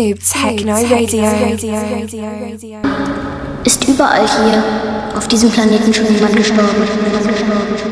Noob Techno Radio. Ist überall hier auf diesem Planeten schon jemand gestorben?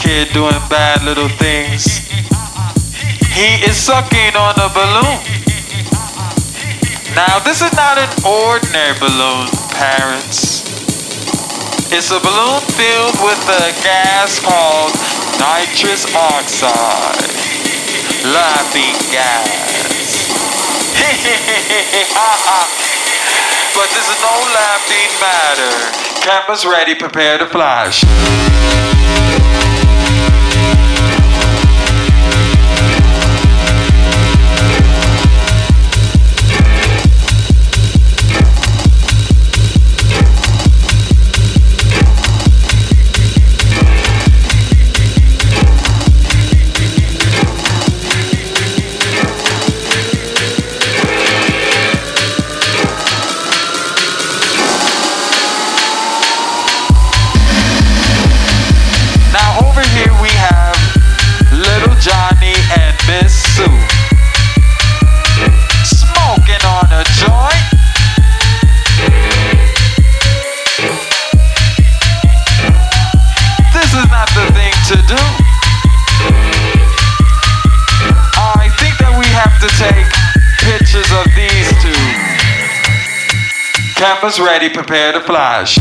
Kid doing bad little things. He is sucking on a balloon. Now, this is not an ordinary balloon, parents. It's a balloon filled with a gas called nitrous oxide. Laughing gas. But this is no laughing matter. Cameras ready, prepare to flash. Not the thing to do. I think that we have to take pictures of these two. Cameras ready, prepare to flash.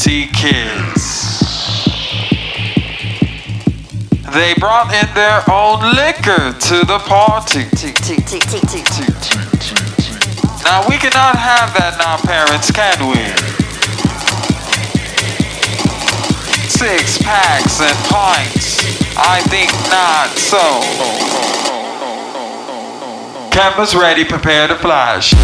Naughty kids. They brought in their own liquor to the party. Now we cannot have that now, parents, can we? Six packs and pints. I think not so. Cameras ready, prepare to flash.